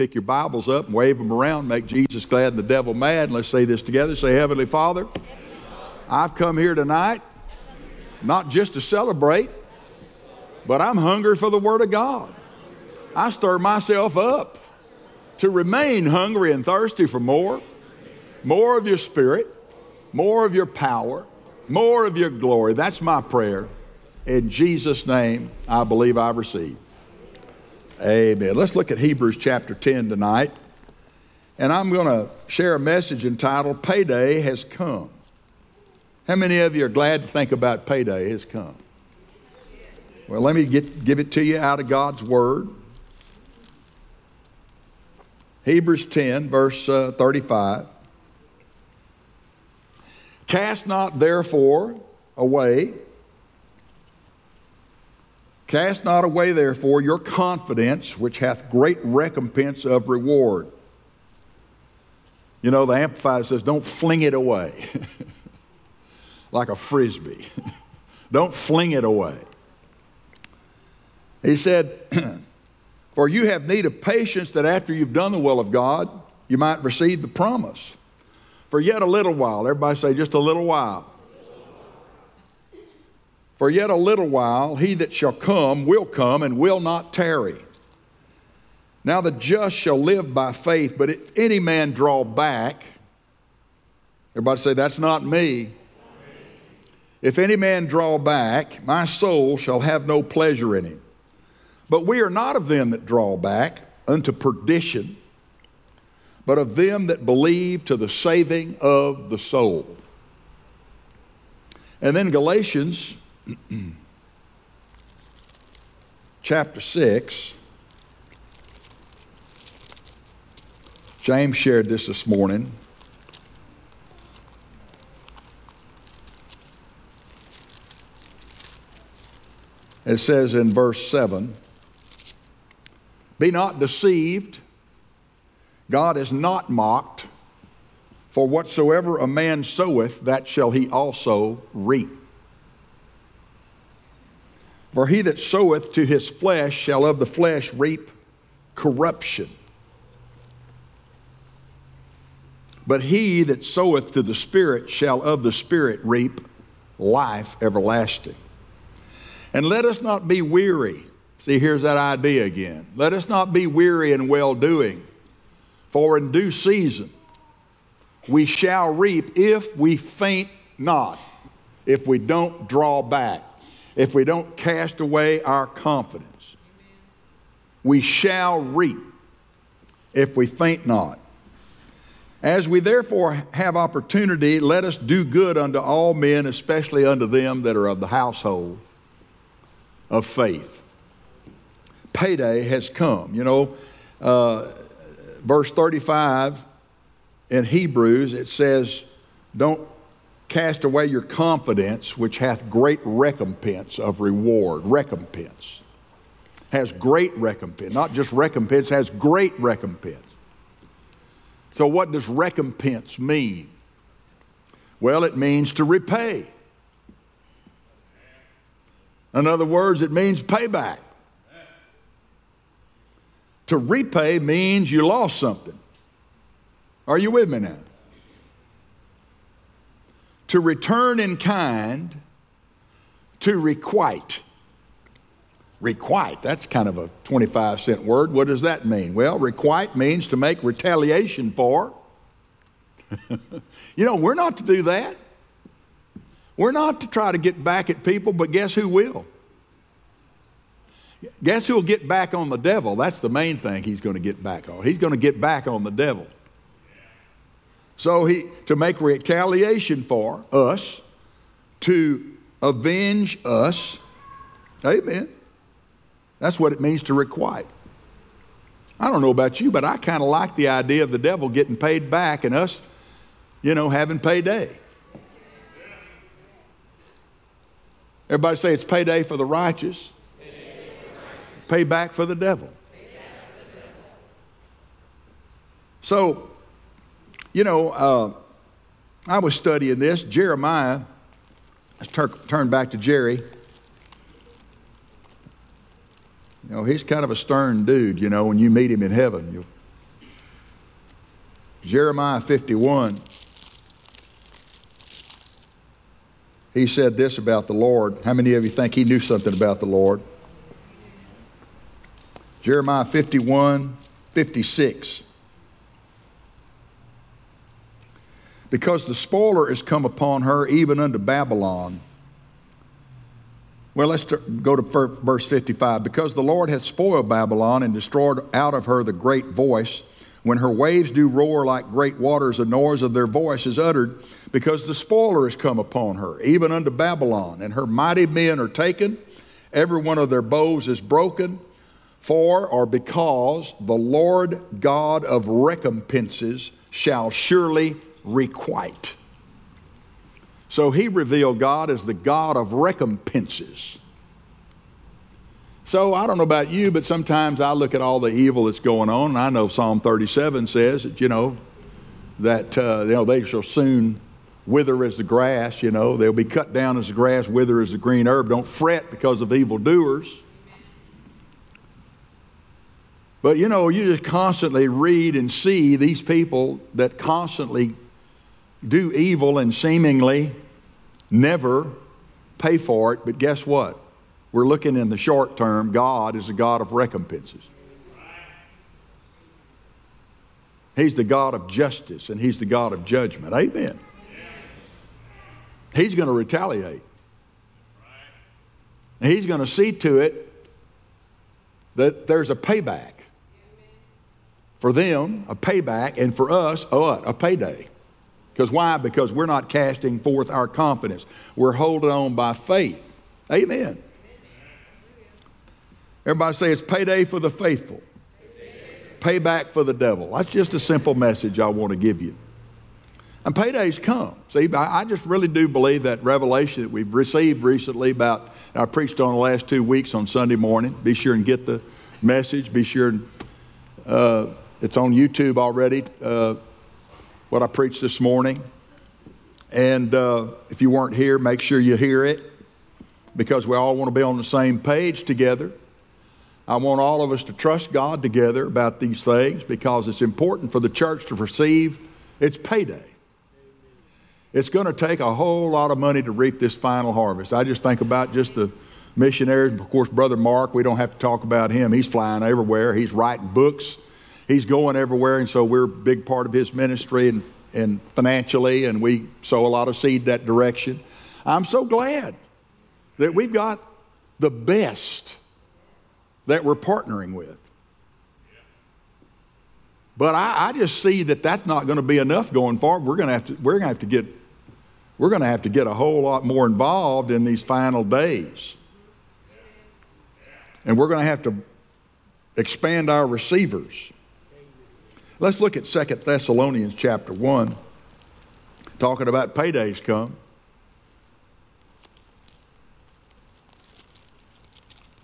pick your Bibles up and wave them around, make Jesus glad and the devil mad. And let's say this together. Say, Heavenly Father, I've come here tonight not just to celebrate, but I'm hungry for the Word of God. I stir myself up to remain hungry and thirsty for more, more of your Spirit, more of your power, more of your glory. That's my prayer. In Jesus' name, I believe I've received. Amen. Let's look at Hebrews chapter 10 tonight. And I'm going to share a message entitled Payday Has Come. How many of you are glad to think about payday has come? Well, let me get, give it to you out of God's Word. Hebrews 10, verse uh, 35. Cast not therefore away Cast not away, therefore, your confidence, which hath great recompense of reward. You know, the Amplified says, don't fling it away like a frisbee. don't fling it away. He said, For you have need of patience that after you've done the will of God, you might receive the promise. For yet a little while, everybody say, just a little while. For yet a little while, he that shall come will come and will not tarry. Now the just shall live by faith, but if any man draw back, everybody say, That's not me. If any man draw back, my soul shall have no pleasure in him. But we are not of them that draw back unto perdition, but of them that believe to the saving of the soul. And then Galatians chapter 6. James shared this this morning. It says in verse 7 Be not deceived, God is not mocked, for whatsoever a man soweth, that shall he also reap. For he that soweth to his flesh shall of the flesh reap corruption. But he that soweth to the Spirit shall of the Spirit reap life everlasting. And let us not be weary. See, here's that idea again. Let us not be weary in well doing, for in due season we shall reap if we faint not, if we don't draw back if we don't cast away our confidence. We shall reap if we faint not. As we therefore have opportunity, let us do good unto all men, especially unto them that are of the household of faith. Payday has come. You know, uh, verse 35 in Hebrews, it says, Don't cast away your confidence, which hath great recompense of reward. Recompense. Has great recompense. Not just recompense, has great recompense. So, what does recompense mean? Well, it means to repay. In other words, it means payback. To repay means you lost something. Are you with me now? To return in kind, to requite. Requite, that's kind of a 25 cent word. What does that mean? Well, requite means to make retaliation for. you know, we're not to do that. We're not to try to get back at people, but guess who will? Guess who'll get back on the devil? That's the main thing he's going to get back on. He's going to get back on the devil. So he to make retaliation for us, to avenge us. Amen. That's what it means to requite. I don't know about you, but I kind of like the idea of the devil getting paid back and us, you know, having payday. Everybody say it's payday for the righteous, payback for the devil. So you know, uh, I was studying this. Jeremiah, let's tur- turn back to Jerry. You know, he's kind of a stern dude, you know, when you meet him in heaven. You'll Jeremiah 51. He said this about the Lord. How many of you think he knew something about the Lord? Jeremiah 51, 56. Because the spoiler is come upon her, even unto Babylon. Well, let's go to verse 55. Because the Lord hath spoiled Babylon and destroyed out of her the great voice, when her waves do roar like great waters, the noise of their voice is uttered, because the spoiler is come upon her, even unto Babylon, and her mighty men are taken, every one of their bows is broken, for or because the Lord God of recompenses shall surely requite. So he revealed God as the God of recompenses. So I don't know about you, but sometimes I look at all the evil that's going on, and I know Psalm 37 says that, you know, that, uh, you know, they shall soon wither as the grass, you know, they'll be cut down as the grass, wither as the green herb. Don't fret because of evildoers. But you know, you just constantly read and see these people that constantly do evil and seemingly never pay for it. But guess what? We're looking in the short term. God is a God of recompenses. He's the God of justice and He's the God of judgment. Amen. He's going to retaliate. And he's going to see to it that there's a payback. For them, a payback, and for us, what? A payday. Because why? Because we're not casting forth our confidence. We're holding on by faith. Amen. Everybody say it's payday for the faithful, payback for the devil. That's just a simple message I want to give you. And paydays come. See, I just really do believe that revelation that we've received recently about, I preached on the last two weeks on Sunday morning. Be sure and get the message. Be sure and, uh, it's on YouTube already. Uh, what I preached this morning. And uh, if you weren't here, make sure you hear it because we all want to be on the same page together. I want all of us to trust God together about these things because it's important for the church to receive its payday. It's going to take a whole lot of money to reap this final harvest. I just think about just the missionaries. Of course, Brother Mark, we don't have to talk about him. He's flying everywhere, he's writing books he's going everywhere, and so we're a big part of his ministry and, and financially, and we sow a lot of seed that direction. I'm so glad that we've got the best that we're partnering with. But I, I just see that that's not going to be enough going forward. We're going to have to, we're going to have to get, we're going to have to get a whole lot more involved in these final days. And we're going to have to expand our receivers. Let's look at Second Thessalonians chapter 1, talking about paydays come.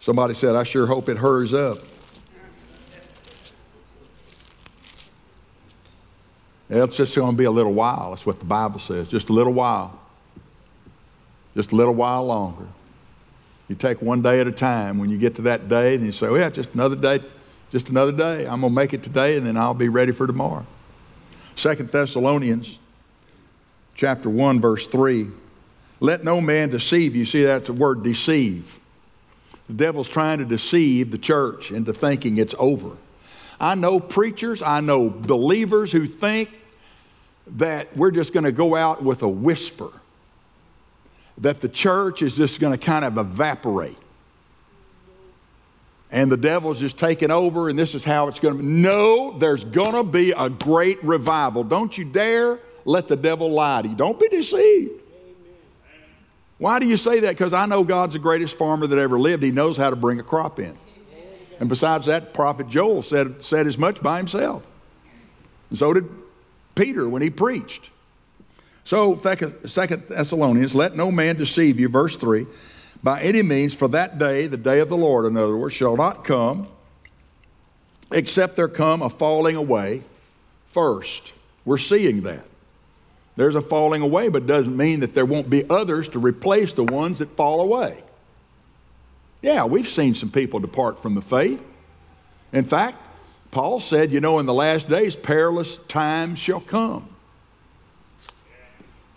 Somebody said, I sure hope it hurries up. It's just going to be a little while. That's what the Bible says. Just a little while. Just a little while longer. You take one day at a time. When you get to that day, then you say, well, yeah, just another day just another day. I'm going to make it today and then I'll be ready for tomorrow. Second Thessalonians chapter 1 verse 3. Let no man deceive you. See that's the word deceive. The devil's trying to deceive the church into thinking it's over. I know preachers, I know believers who think that we're just going to go out with a whisper, that the church is just going to kind of evaporate and the devil's just taking over and this is how it's going to be. No, there's going to be a great revival. Don't you dare let the devil lie to you. Don't be deceived. Why do you say that? Because I know God's the greatest farmer that ever lived. He knows how to bring a crop in. And besides that, Prophet Joel said, said as much by himself. And so did Peter when he preached. So, Second Thessalonians, let no man deceive you, verse 3 by any means, for that day, the day of the Lord, in other words, shall not come except there come a falling away first. We're seeing that. There's a falling away, but doesn't mean that there won't be others to replace the ones that fall away. Yeah, we've seen some people depart from the faith. In fact, Paul said, you know, in the last days, perilous times shall come.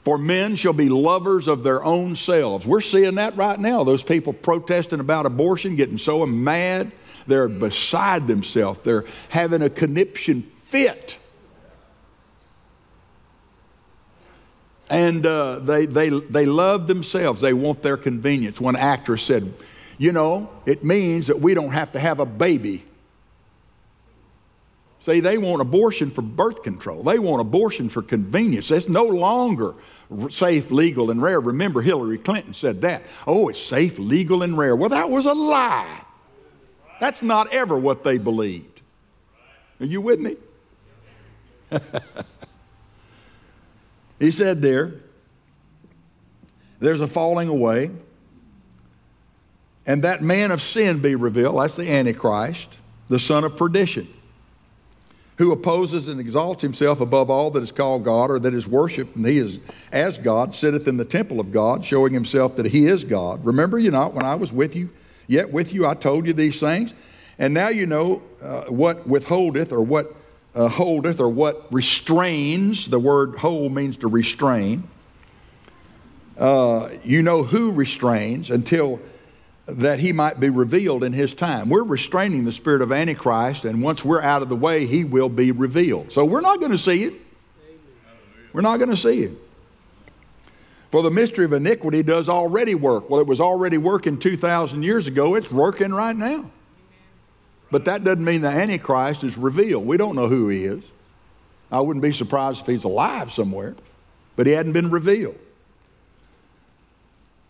For men shall be lovers of their own selves. We're seeing that right now. Those people protesting about abortion, getting so mad, they're beside themselves. They're having a conniption fit. And uh, they, they, they love themselves. They want their convenience. One actress said, You know, it means that we don't have to have a baby See, they want abortion for birth control. They want abortion for convenience. It's no longer safe, legal, and rare. Remember, Hillary Clinton said that. Oh, it's safe, legal, and rare. Well, that was a lie. That's not ever what they believed. Are you with me? he said there, there's a falling away, and that man of sin be revealed. That's the Antichrist, the son of perdition who opposes and exalts himself above all that is called God or that is worshiped, and he is as God, sitteth in the temple of God, showing himself that he is God. Remember you not when I was with you, yet with you I told you these things, and now you know uh, what withholdeth or what uh, holdeth or what restrains. The word hold means to restrain. Uh, you know who restrains until that he might be revealed in his time. We're restraining the spirit of Antichrist, and once we're out of the way, he will be revealed. So we're not going to see it. We're not going to see it. For the mystery of iniquity does already work. Well, it was already working 2,000 years ago. It's working right now. But that doesn't mean the Antichrist is revealed. We don't know who he is. I wouldn't be surprised if he's alive somewhere, but he hadn't been revealed.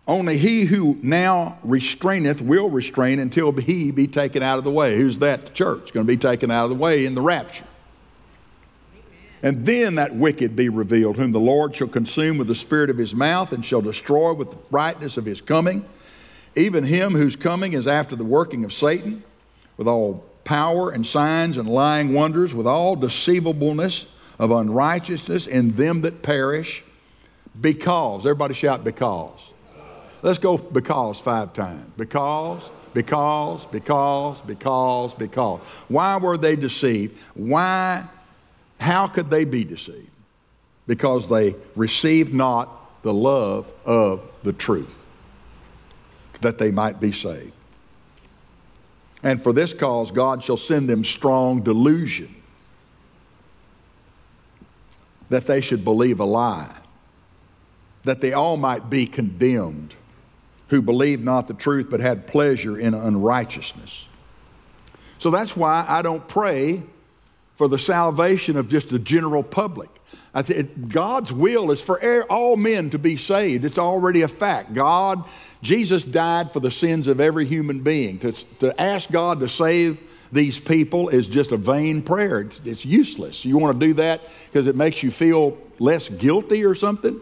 Only he who now restraineth will restrain until he be taken out of the way. Who's that? The church. Going to be taken out of the way in the rapture. And then that wicked be revealed, whom the Lord shall consume with the spirit of his mouth and shall destroy with the brightness of his coming. Even him whose coming is after the working of Satan, with all power and signs and lying wonders, with all deceivableness of unrighteousness in them that perish, because. Everybody shout, because. Let's go because five times. Because, because, because, because, because. Why were they deceived? Why, how could they be deceived? Because they received not the love of the truth, that they might be saved. And for this cause, God shall send them strong delusion that they should believe a lie, that they all might be condemned who believed not the truth but had pleasure in unrighteousness. So that's why I don't pray for the salvation of just the general public. It, God's will is for all men to be saved. It's already a fact. God, Jesus died for the sins of every human being. To, to ask God to save these people is just a vain prayer. It's, it's useless. You want to do that because it makes you feel less guilty or something?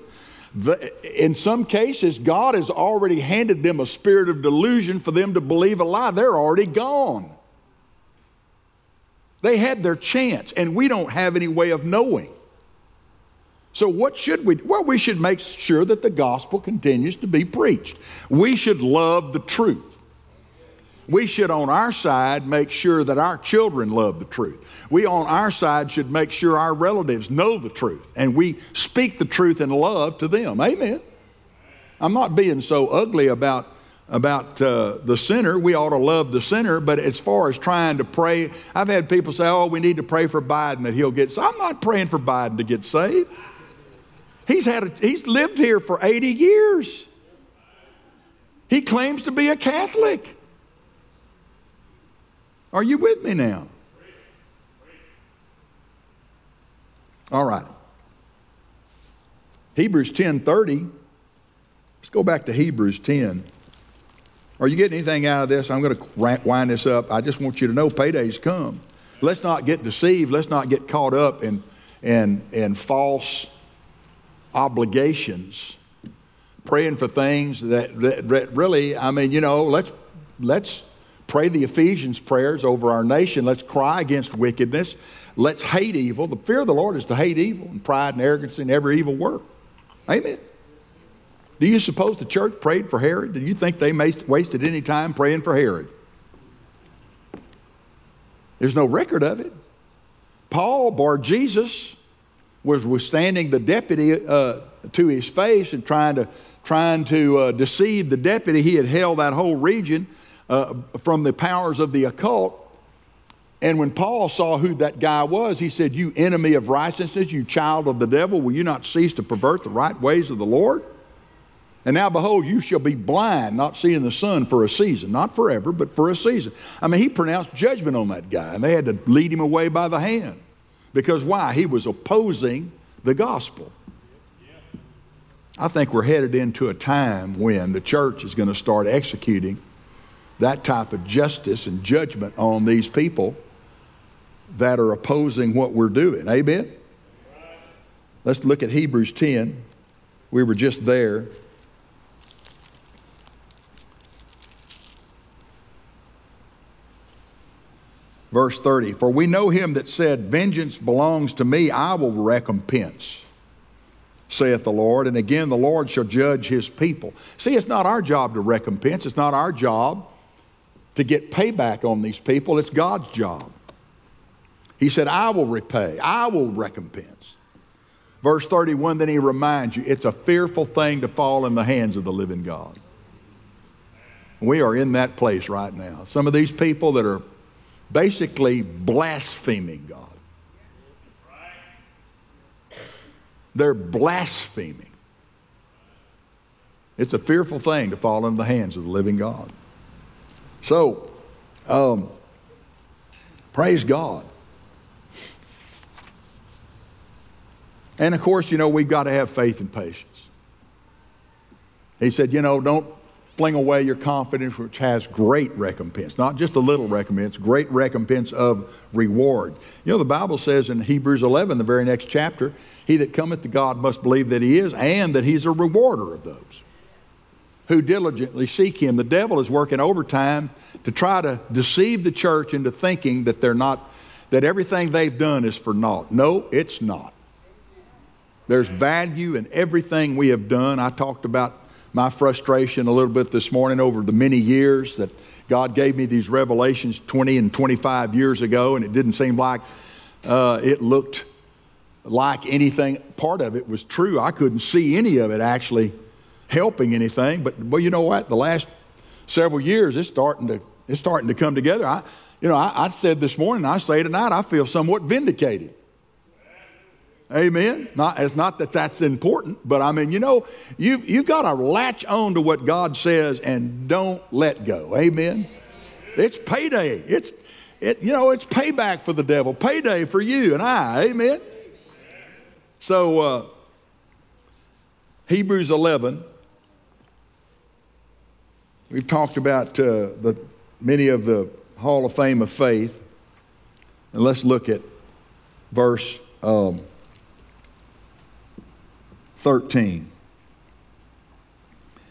In some cases, God has already handed them a spirit of delusion for them to believe a lie. They're already gone. They had their chance, and we don't have any way of knowing. So, what should we do? Well, we should make sure that the gospel continues to be preached. We should love the truth we should on our side make sure that our children love the truth. We on our side should make sure our relatives know the truth and we speak the truth in love to them. Amen. I'm not being so ugly about about uh, the sinner. We ought to love the sinner, but as far as trying to pray, I've had people say, "Oh, we need to pray for Biden that he'll get." Saved. I'm not praying for Biden to get saved. He's had a, he's lived here for 80 years. He claims to be a Catholic. Are you with me now? All right. Hebrews 10:30. Let's go back to Hebrews 10. Are you getting anything out of this? I'm going to wind this up. I just want you to know payday's come. Let's not get deceived. Let's not get caught up in, in, in false obligations, praying for things that, that, that really, I mean, you know, let's, let's pray the Ephesians prayers over our nation. Let's cry against wickedness. Let's hate evil. The fear of the Lord is to hate evil and pride and arrogance and every evil work. Amen. Do you suppose the church prayed for Herod? Do you think they wasted any time praying for Herod? There's no record of it. Paul, bar Jesus, was withstanding the deputy uh, to his face and trying to, trying to uh, deceive the deputy. He had held that whole region uh, from the powers of the occult. And when Paul saw who that guy was, he said, You enemy of righteousness, you child of the devil, will you not cease to pervert the right ways of the Lord? And now, behold, you shall be blind, not seeing the sun for a season, not forever, but for a season. I mean, he pronounced judgment on that guy, and they had to lead him away by the hand. Because why? He was opposing the gospel. I think we're headed into a time when the church is going to start executing that type of justice and judgment on these people that are opposing what we're doing. Amen? Let's look at Hebrews 10. We were just there. Verse 30 For we know him that said, Vengeance belongs to me, I will recompense, saith the Lord. And again, the Lord shall judge his people. See, it's not our job to recompense, it's not our job to get payback on these people, it's God's job. He said, I will repay, I will recompense. Verse 31, then he reminds you, it's a fearful thing to fall in the hands of the living God. We are in that place right now. Some of these people that are basically blaspheming God. They're blaspheming. It's a fearful thing to fall into the hands of the living God. So, um, praise God. And of course, you know, we've got to have faith and patience. He said, you know, don't fling away your confidence, which has great recompense. Not just a little recompense, great recompense of reward. You know, the Bible says in Hebrews 11, the very next chapter, he that cometh to God must believe that he is, and that he's a rewarder of those who diligently seek him. The devil is working overtime to try to deceive the church into thinking that they're not, that everything they've done is for naught. No, it's not. There's value in everything we have done. I talked about my frustration a little bit this morning over the many years that God gave me these revelations 20 and 25 years ago, and it didn't seem like uh, it looked like anything. Part of it was true. I couldn't see any of it actually helping anything. But well, you know what? The last several years, it's starting to it's starting to come together. I, you know, I, I said this morning, I say tonight, I feel somewhat vindicated. Amen. Not, it's not that that's important, but I mean, you know, you've, you've got to latch on to what God says and don't let go. Amen. It's payday. It's, it, you know, it's payback for the devil, payday for you and I. Amen. So, uh, Hebrews 11, we've talked about uh, the, many of the Hall of Fame of Faith. And let's look at verse. Um, 13.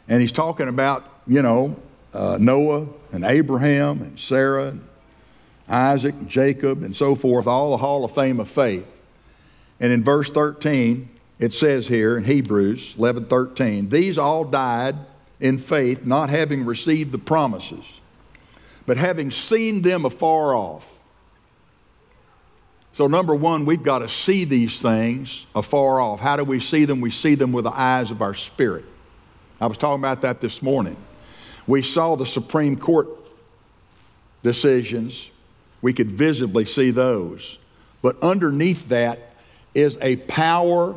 And he's talking about, you know, uh, Noah and Abraham and Sarah and Isaac and Jacob and so forth, all the Hall of Fame of faith. And in verse 13, it says here in Hebrews 11 13, these all died in faith, not having received the promises, but having seen them afar off so, number one, we've got to see these things afar off. How do we see them? We see them with the eyes of our spirit. I was talking about that this morning. We saw the Supreme Court decisions, we could visibly see those. But underneath that is a power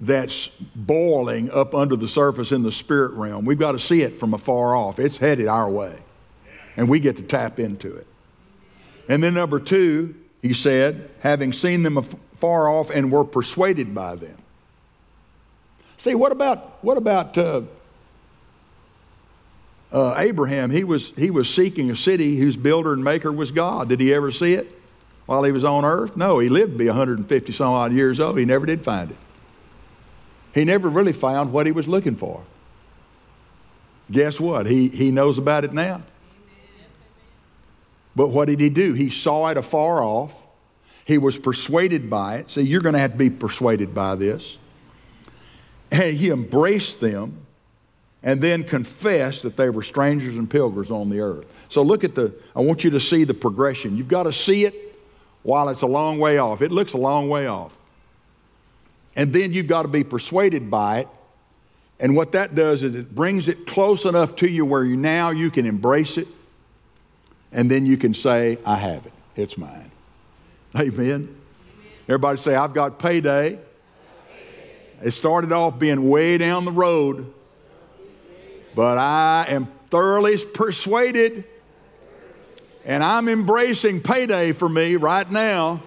that's boiling up under the surface in the spirit realm. We've got to see it from afar off. It's headed our way, and we get to tap into it. And then, number two, he said, having seen them afar off and were persuaded by them. See, what about, what about uh, uh, Abraham? He was, he was seeking a city whose builder and maker was God. Did he ever see it while he was on earth? No, he lived to be 150 some odd years old. He never did find it. He never really found what he was looking for. Guess what? He, he knows about it now. But what did he do? He saw it afar off. He was persuaded by it. See, you're going to have to be persuaded by this. And he embraced them. and then confessed that they were strangers and pilgrims on the earth. So look at the, I want you to see the progression. You've got to see it while it's a long way off. It looks a long way off. And then you've got to be persuaded by it. And what that does is it brings it close enough to you where you now you can embrace it. And then you can say, I have it. It's mine. Amen. Everybody say, I've got payday. It started off being way down the road, but I am thoroughly persuaded and I'm embracing payday for me right now,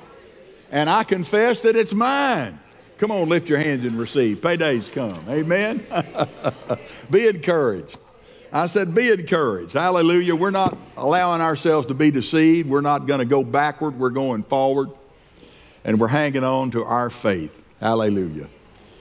and I confess that it's mine. Come on, lift your hands and receive. Payday's come. Amen. be encouraged. I said, be encouraged. Hallelujah. We're not allowing ourselves to be deceived. We're not going to go backward. We're going forward. And we're hanging on to our faith. Hallelujah.